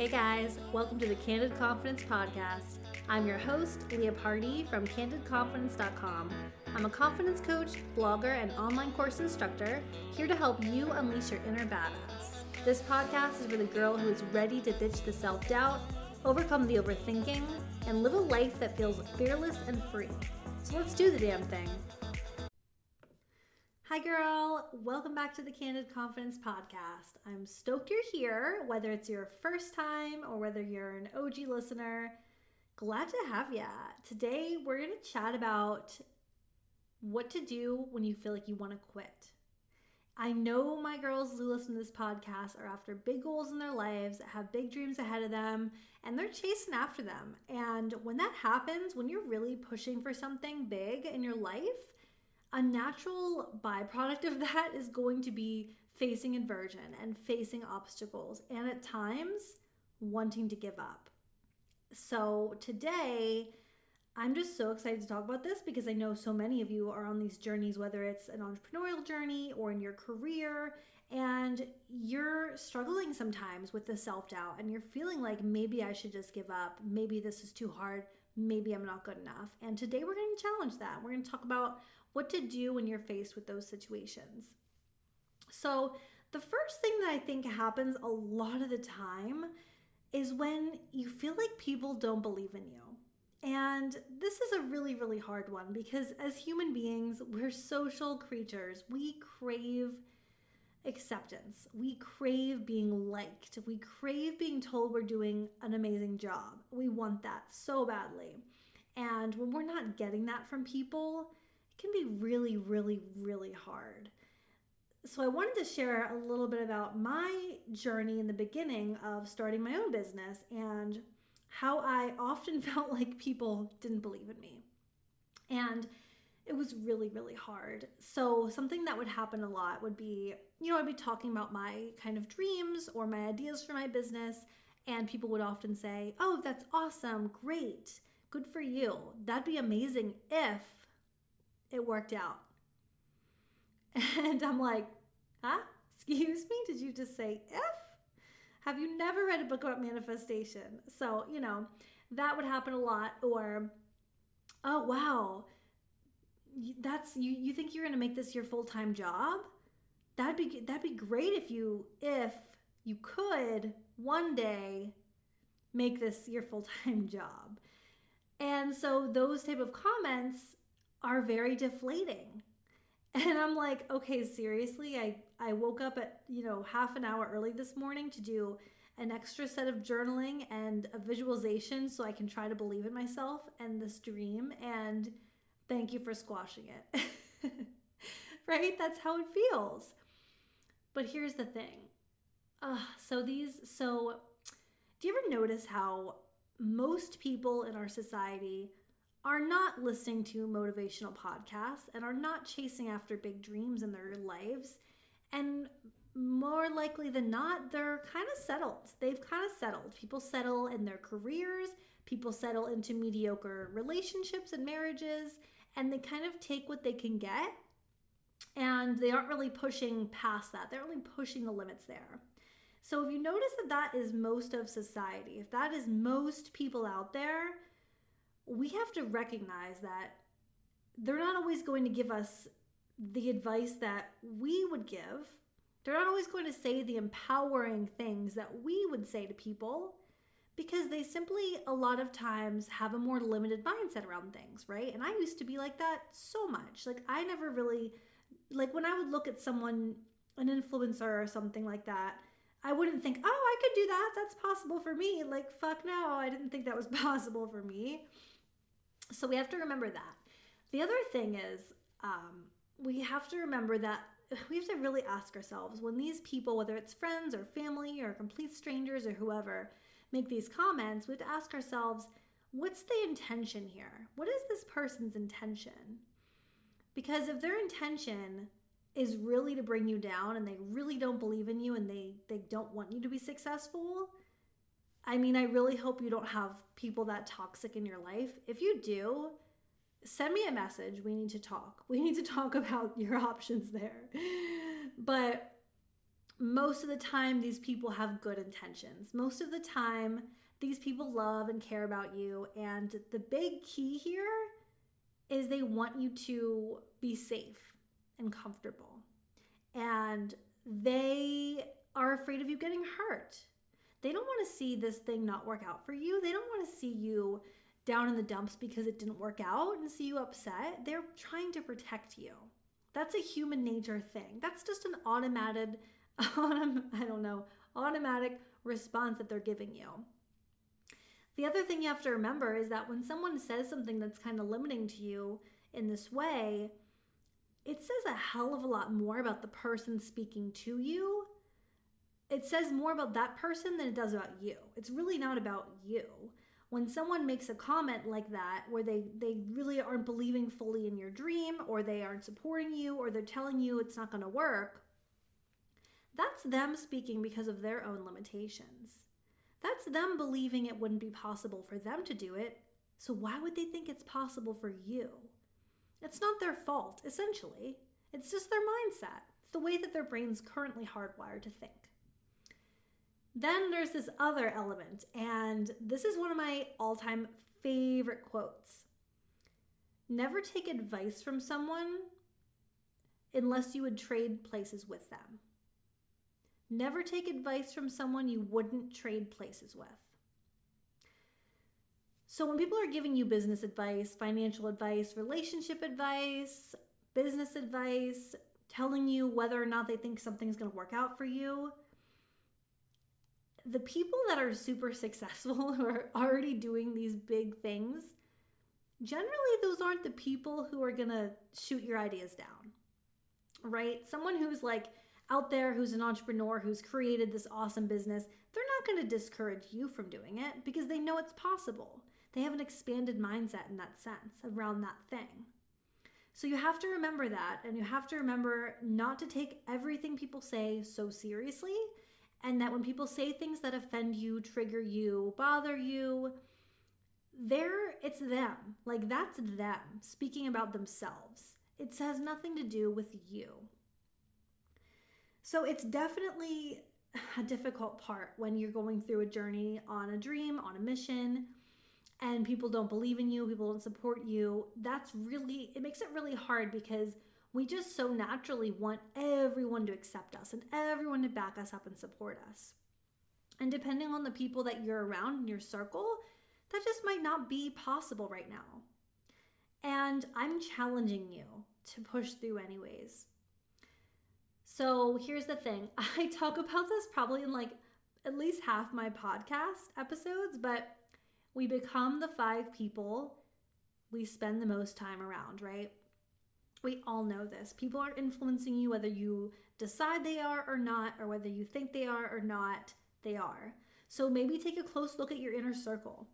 Hey guys, welcome to the Candid Confidence Podcast. I'm your host, Leah Party from CandidConfidence.com. I'm a confidence coach, blogger, and online course instructor here to help you unleash your inner badass. This podcast is for the girl who is ready to ditch the self doubt, overcome the overthinking, and live a life that feels fearless and free. So let's do the damn thing. Hi, girl. Welcome back to the Candid Confidence Podcast. I'm stoked you're here, whether it's your first time or whether you're an OG listener. Glad to have you. Today, we're going to chat about what to do when you feel like you want to quit. I know my girls who listen to this podcast are after big goals in their lives, have big dreams ahead of them, and they're chasing after them. And when that happens, when you're really pushing for something big in your life, a natural byproduct of that is going to be facing inversion and facing obstacles and at times wanting to give up. So today, I'm just so excited to talk about this because I know so many of you are on these journeys, whether it's an entrepreneurial journey or in your career, and you're struggling sometimes with the self doubt and you're feeling like maybe I should just give up. Maybe this is too hard. Maybe I'm not good enough. And today we're going to challenge that. We're going to talk about what to do when you're faced with those situations. So, the first thing that I think happens a lot of the time is when you feel like people don't believe in you. And this is a really, really hard one because as human beings, we're social creatures. We crave acceptance. We crave being liked. We crave being told we're doing an amazing job. We want that so badly. And when we're not getting that from people, it can be really, really, really hard. So, I wanted to share a little bit about my journey in the beginning of starting my own business and how I often felt like people didn't believe in me. And it was really, really hard. So, something that would happen a lot would be, you know, I'd be talking about my kind of dreams or my ideas for my business, and people would often say, Oh, that's awesome, great, good for you. That'd be amazing if it worked out. And I'm like, huh? Excuse me? Did you just say if? Have you never read a book about manifestation? So, you know, that would happen a lot. Or, oh, wow, that's you, you think you're going to make this your full time job? That'd be, that'd be great if you, if you could one day make this your full time job. And so those type of comments are very deflating. And I'm like, okay, seriously, I, I woke up at, you know, half an hour early this morning to do an extra set of journaling and a visualization so I can try to believe in myself and this dream. And thank you for squashing it. right? That's how it feels. But here's the thing. Uh, so these, so do you ever notice how most people in our society are not listening to motivational podcasts and are not chasing after big dreams in their lives. And more likely than not, they're kind of settled. They've kind of settled. People settle in their careers, people settle into mediocre relationships and marriages, and they kind of take what they can get and they aren't really pushing past that. They're only pushing the limits there. So if you notice that that is most of society, if that is most people out there, we have to recognize that they're not always going to give us the advice that we would give. They're not always going to say the empowering things that we would say to people because they simply, a lot of times, have a more limited mindset around things, right? And I used to be like that so much. Like, I never really, like, when I would look at someone, an influencer or something like that, I wouldn't think, oh, I could do that. That's possible for me. Like, fuck no, I didn't think that was possible for me. So we have to remember that. The other thing is, um, we have to remember that we have to really ask ourselves when these people, whether it's friends or family or complete strangers or whoever, make these comments, we have to ask ourselves, what's the intention here? What is this person's intention? Because if their intention is really to bring you down and they really don't believe in you and they, they don't want you to be successful, I mean, I really hope you don't have people that toxic in your life. If you do, send me a message. We need to talk. We need to talk about your options there. But most of the time, these people have good intentions. Most of the time, these people love and care about you. And the big key here is they want you to be safe and comfortable. And they are afraid of you getting hurt. They don't want to see this thing not work out for you. They don't want to see you down in the dumps because it didn't work out and see you upset. They're trying to protect you. That's a human nature thing. That's just an automated, autom- I don't know, automatic response that they're giving you. The other thing you have to remember is that when someone says something that's kind of limiting to you in this way, it says a hell of a lot more about the person speaking to you. It says more about that person than it does about you. It's really not about you. When someone makes a comment like that, where they, they really aren't believing fully in your dream, or they aren't supporting you, or they're telling you it's not going to work, that's them speaking because of their own limitations. That's them believing it wouldn't be possible for them to do it, so why would they think it's possible for you? It's not their fault, essentially. It's just their mindset. It's the way that their brain's currently hardwired to think. Then there's this other element, and this is one of my all time favorite quotes. Never take advice from someone unless you would trade places with them. Never take advice from someone you wouldn't trade places with. So, when people are giving you business advice, financial advice, relationship advice, business advice, telling you whether or not they think something's going to work out for you, the people that are super successful who are already doing these big things, generally those aren't the people who are going to shoot your ideas down. Right? Someone who's like out there who's an entrepreneur who's created this awesome business, they're not going to discourage you from doing it because they know it's possible. They have an expanded mindset in that sense around that thing. So you have to remember that, and you have to remember not to take everything people say so seriously, and that when people say things that offend you, trigger you, bother you, they're it's them. Like that's them speaking about themselves. It has nothing to do with you. So it's definitely a difficult part when you're going through a journey on a dream, on a mission, and people don't believe in you, people don't support you. That's really, it makes it really hard because we just so naturally want everyone to accept us and everyone to back us up and support us. And depending on the people that you're around in your circle, that just might not be possible right now. And I'm challenging you to push through, anyways. So here's the thing I talk about this probably in like at least half my podcast episodes, but we become the five people we spend the most time around, right? We all know this. People are influencing you whether you decide they are or not, or whether you think they are or not, they are. So maybe take a close look at your inner circle.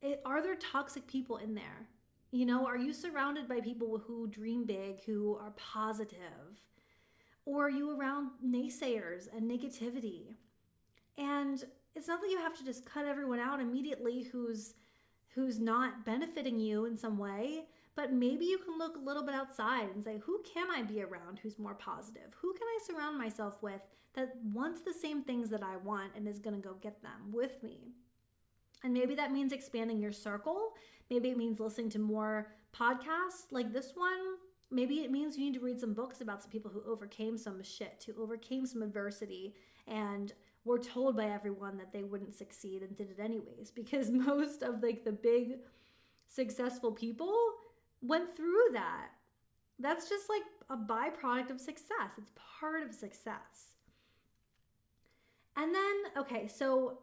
It, are there toxic people in there? You know, are you surrounded by people who dream big, who are positive? Or are you around naysayers and negativity? And it's not that you have to just cut everyone out immediately who's who's not benefiting you in some way, but maybe you can look a little bit outside and say, who can I be around who's more positive? Who can I surround myself with that wants the same things that I want and is to go get them with me? And maybe that means expanding your circle. Maybe it means listening to more podcasts like this one maybe it means you need to read some books about some people who overcame some shit, who overcame some adversity, and were told by everyone that they wouldn't succeed and did it anyways. Because most of like the big successful people went through that. That's just like a byproduct of success. It's part of success. And then, okay, so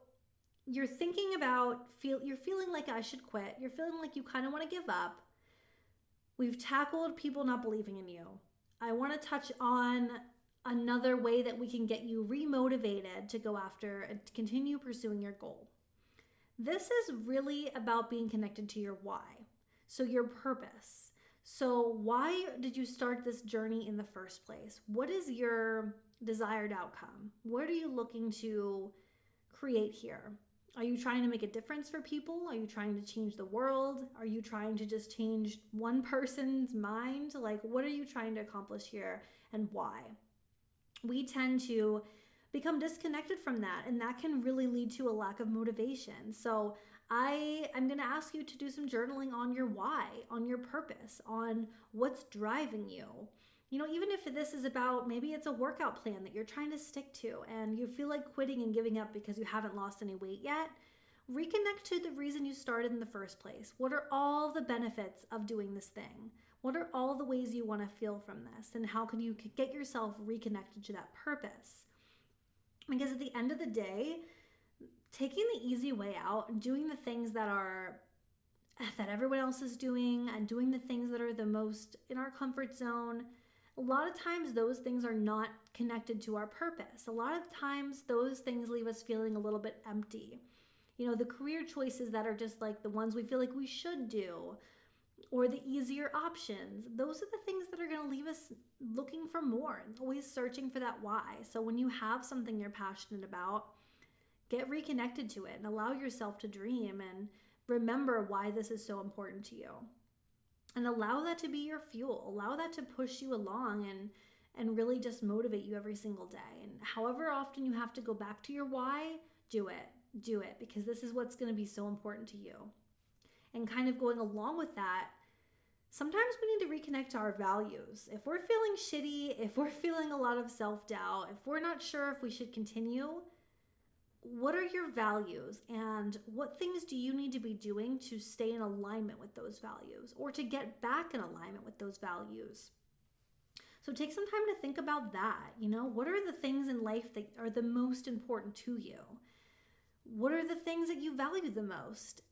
you're thinking about feel you're feeling like I should quit. You're feeling like you kind of want to give up We've tackled people not believing in you. I want to touch on another way that we can get you remotivated to go after and continue pursuing your goal. This is really about being connected to your why. So, your purpose. So, why did you start this journey in the first place? What is your desired outcome? What are you looking to create here? Are you trying to make a difference for people? Are you trying to change the world? Are you trying to just change one person's mind? Like, what are you trying to accomplish here and why? We tend to become disconnected from that and that can really lead to a lack of motivation. So I I'm going to ask you to do some journaling on your why, on your purpose, on what's driving you. You know, even if this is about maybe it's a workout plan that you're trying to stick to and you feel like quitting and giving up because you haven't lost any weight yet, reconnect to the reason you started in the first place. What are all the benefits of doing this thing? What are all the ways you want to feel from this? And how can you get yourself reconnected to that purpose? Because at the end of the day, taking the easy way out, doing the things that are that everyone else is doing and doing the things that are the most in our comfort zone, a lot of times those things are not connected to our purpose. A lot of times those things leave us feeling a little bit empty. You know, the career choices that are just like the ones we feel like we should do or the easier options. Those are the things that are going to leave us looking for more, always searching for that why. So when you have something you're passionate about, get reconnected to it and allow yourself to dream and remember why this is so important to you. And allow that to be your fuel. Allow that to push you along and and really just motivate you every single day. And however often you have to go back to your why, do it. Do it because this is what's going to be so important to you. And kind of going along with that, sometimes we need to reconnect to our values. If we're feeling shitty, if we're feeling a lot of self doubt, if we're not sure if we should continue, what are your values and what things do you need to be doing to stay in alignment with those values or to get back in alignment with those values? So take some time to think about that. You know, what are the things in life that are the most important to you? What are the things that you value the most?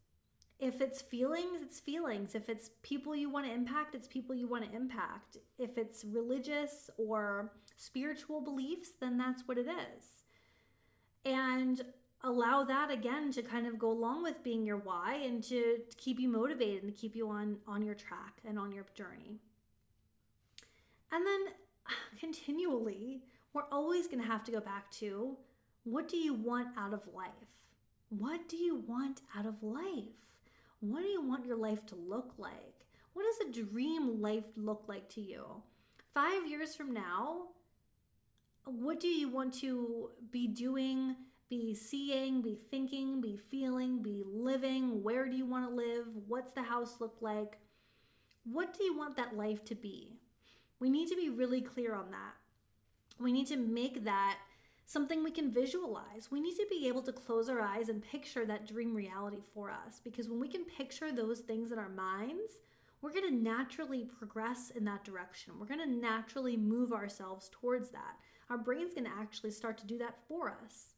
if it's feelings, it's feelings. If it's people you want to impact, it's people you want to impact. If it's religious or spiritual beliefs, then that's what it is. And allow that again to kind of go along with being your why and to, keep you motivated and to keep you on on your track and on your journey. And then continually, we're always going to have to go back to what do you want out of life? What do you want out of life? What do you want your life to look like? What does a dream life look like to you? Five years from now, what do you want to be doing, be seeing, be thinking, be feeling, be living? Where do you want to live? What's the house look like? What do you want that life to be? We need to be really clear on that. We need to make that something we can visualize. We need to be able to close our eyes and picture that dream reality for us because when we can picture those things in our minds, we're going to naturally progress in that direction. We're going to naturally move ourselves towards that. Our brain's going to actually start to do that for us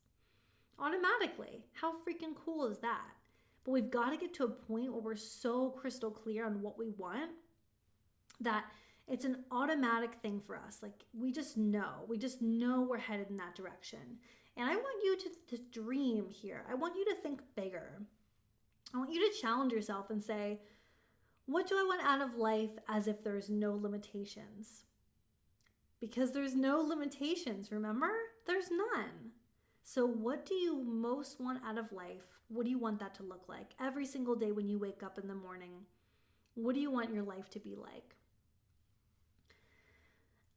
automatically. How freaking cool is that? But we've got to get to a point where we're so crystal clear on what we want that it's an automatic thing for us. Like we just know, we just know we're headed in that direction. And I want you to, to dream here. I want you to think bigger. I want you to challenge yourself and say, what do I want out of life as if there's no limitations? Because there's no limitations, remember? There's none. So, what do you most want out of life? What do you want that to look like? Every single day when you wake up in the morning, what do you want your life to be like?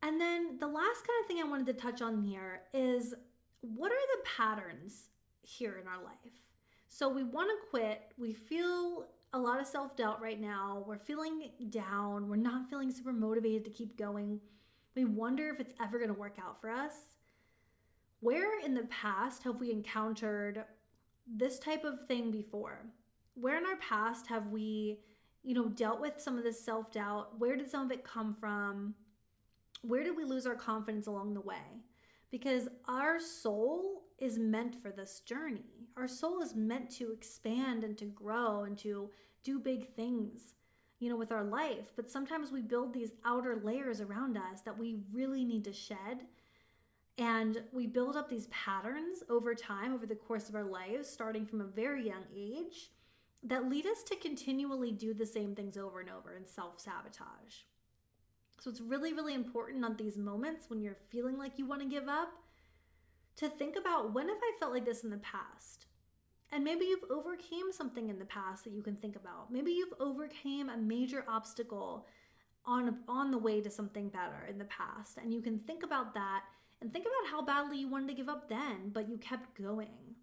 And then the last kind of thing I wanted to touch on here is what are the patterns here in our life? So we want to quit, we feel a lot of self doubt right now, we're feeling down, we're not feeling super motivated to keep going. We wonder if it's ever going to work out for us. Where in the past have we encountered this type of thing before? Where in our past have we, you know, dealt with some of this self doubt? Where did some of it come from? where did we lose our confidence along the way? Because our soul is meant for this journey. Our soul is meant to expand and to grow and to do big things, you know, with our life. But sometimes we build these outer layers around us that we really need to shed. And we build up these patterns over time, over the course of our lives, starting from a very young age, that lead us to continually do the same things over and over and self sabotage. So it's really, really important on these moments when you're feeling like you want to give up to think about when have I felt like this in the past? And maybe you've overcame something in the past that you can think about. Maybe you've overcame a major obstacle on on the way to something better in the past and you can think about that And think about how badly you wanted to give up then, but you kept going.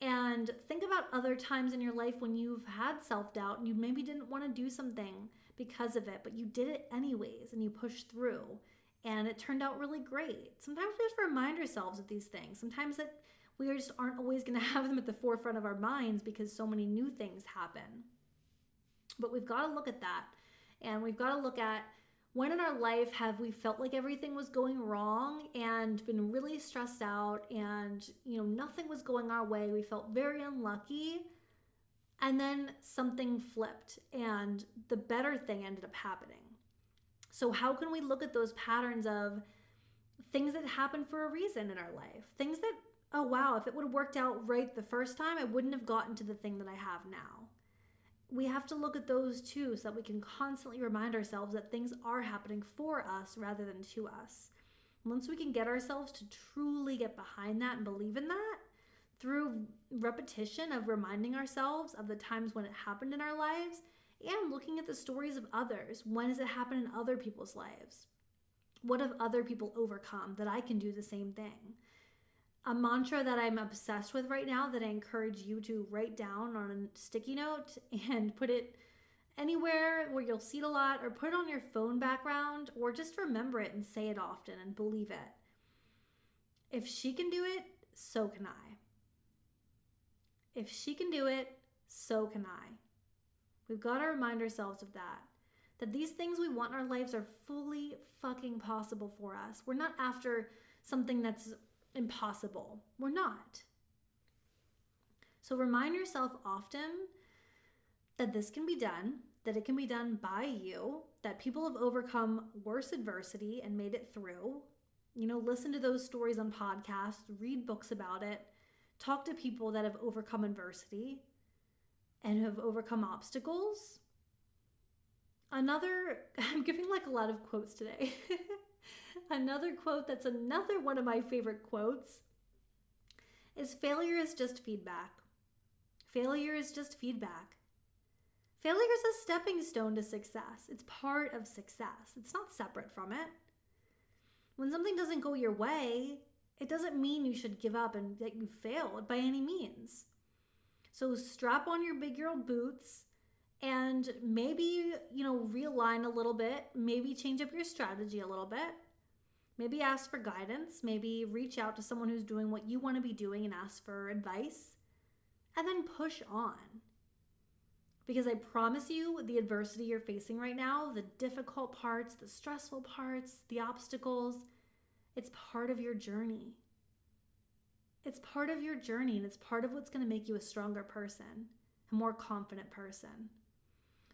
And think about other times in your life when you've had self doubt and you maybe didn't want to do something because of it, but you did it anyways and you pushed through and it turned out really great. Sometimes we have to remind ourselves of these things. Sometimes that we just aren't always going to have them at the forefront of our minds because so many new things happen. But we've got to look at that and we've got to look at when in our life have we felt like everything was going wrong and been really stressed out and you know nothing was going our way we felt very unlucky and then something flipped and the better thing ended up happening so how can we look at those patterns of things that happen for a reason in our life things that oh wow if it would have worked out right the first time i wouldn't have gotten to the thing that i have now we have to look at those too so that we can constantly remind ourselves that things are happening for us rather than to us. Once we can get ourselves to truly get behind that and believe in that through repetition of reminding ourselves of the times when it happened in our lives and looking at the stories of others. When does it happen in other people's lives? What have other people overcome that I can do the same thing? A mantra that I'm obsessed with right now that I encourage you to write down on a sticky note and put it anywhere where you'll see it a lot or put it on your phone background or just remember it and say it often and believe it. If she can do it, so can I. If she can do it, so can I. We've got to remind ourselves of that. That these things we want in our lives are fully fucking possible for us. We're not after something that's impossible. We're not. So remind yourself often that this can be done, that it can be done by you, that people have overcome worse adversity and made it through. You know, listen to those stories on podcasts, read books about it, talk to people that have overcome adversity and have overcome obstacles. Another, I'm giving like a lot of quotes today. Another quote that's another one of my favorite quotes is failure is just feedback. Failure is just feedback. Failure is a stepping stone to success. It's part of success. It's not separate from it. When something doesn't go your way, it doesn't mean you should give up and that you failed by any means. So strap on your big girl boots and maybe, you know, realign a little bit, maybe change up your strategy a little bit. Maybe ask for guidance, maybe reach out to someone who's doing what you want to be doing and ask for advice, and then push on. Because I promise you, the adversity you're facing right now, the difficult parts, the stressful parts, the obstacles, it's part of your journey. It's part of your journey, and it's part of what's going to make you a stronger person, a more confident person.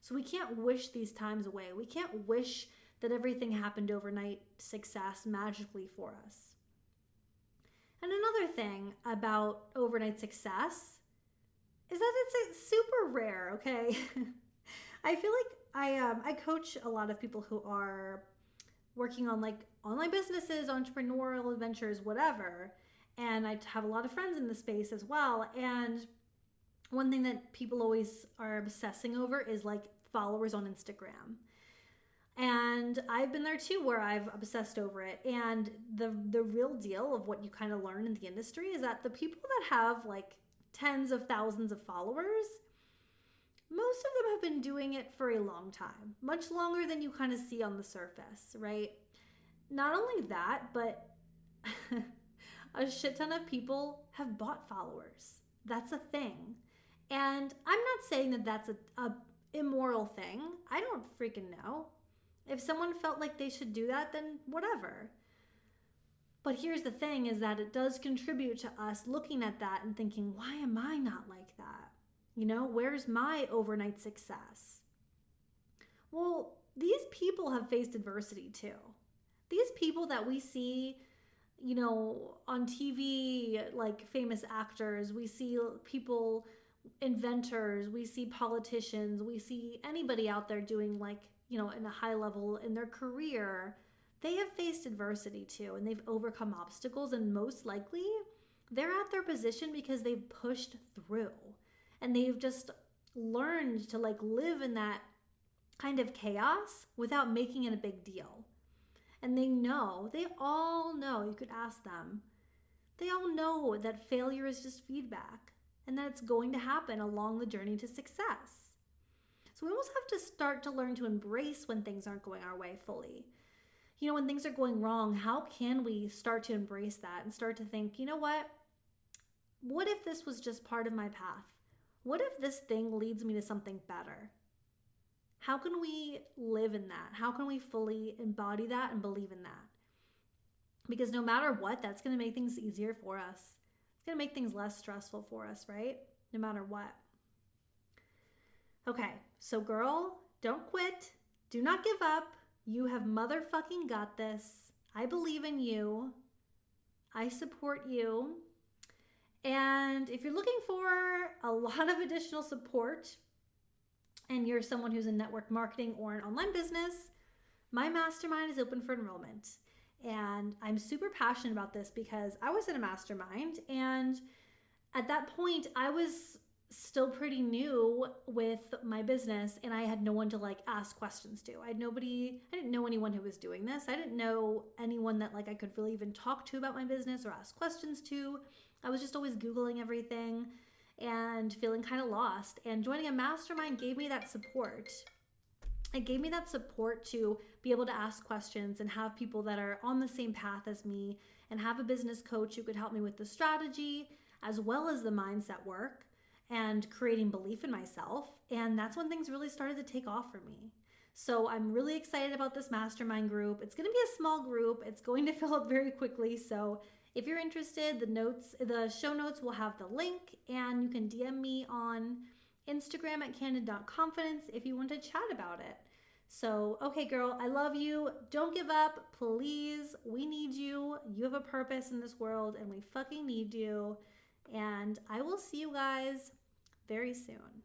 So we can't wish these times away. We can't wish that everything happened overnight success magically for us. And another thing about overnight success is that it's super rare, okay? I feel like I um, I coach a lot of people who are working on like online businesses, entrepreneurial adventures, whatever. And I have a lot of friends in the space as well. And one thing that people always are obsessing over is like followers on Instagram. And I've been there too where I've obsessed over it. And the the real deal of what you kind of learn in the industry is that the people that have like tens of thousands of followers, most of them have been doing it for a long time, much longer than you kind of see on the surface, right? Not only that, but a shit ton of people have bought followers. That's a thing. And I'm not saying that that's a, a immoral thing. I don't freaking know. If someone felt like they should do that, then whatever. But here's the thing is that it does contribute to us looking at that and thinking, why am I not like that? You know, where's my overnight success? Well, these people have faced adversity too. These people that we see, you know, on TV, like famous actors, we see people, inventors, we see politicians, we see anybody out there doing like you know, in a high level in their career, they have faced adversity too and they've overcome obstacles and most likely they're at their position because they've pushed through and they've just learned to like live in that kind of chaos without making it a big deal. And they know, they all know, you could ask them, they all know that failure is just feedback and that it's going to happen along the journey to success. So we almost have to start to learn to embrace when things aren't going our way fully. You know, when things are going wrong, how can we start to embrace that and start to think, you know what? What if this was just part of my path? What if this thing leads me to something better? How can we live in that? How can we fully embody that and believe in that? Because no matter what, that's going to make things easier for us. Going to make things less stressful for us, right? No matter what. Okay, so girl, don't quit. Do not give up. You have motherfucking got this. I believe in you. I support you. And if you're looking for a lot of additional support and you're someone who's in network marketing or an online business, my mastermind is open for enrollment. And I'm super passionate about this because I was in a mastermind and at that point I was still pretty new with my business and I had no one to like ask questions to. I had nobody, I didn't know anyone who was doing this. I didn't know anyone that like I could really even talk to about my business or ask questions to. I was just always Googling everything and feeling kind of lost. And joining a mastermind gave me that support. It gave me that support to be able to ask questions and have people that are on the same path as me and have a business coach who could help me with the strategy as well as the mindset work and creating belief in myself. And that's when things really started to take off for me. So I'm really excited about this mastermind group. It's going to be a small group. It's going to fill up very quickly. So if you're interested, the notes, the show notes will have the link, and you can DM me on Instagram at candid.confidence if you want to chat about it. So, okay, girl, I love you. Don't give up, please. We need you. You have a purpose in this world, and we fucking need you. And I will see you guys very soon.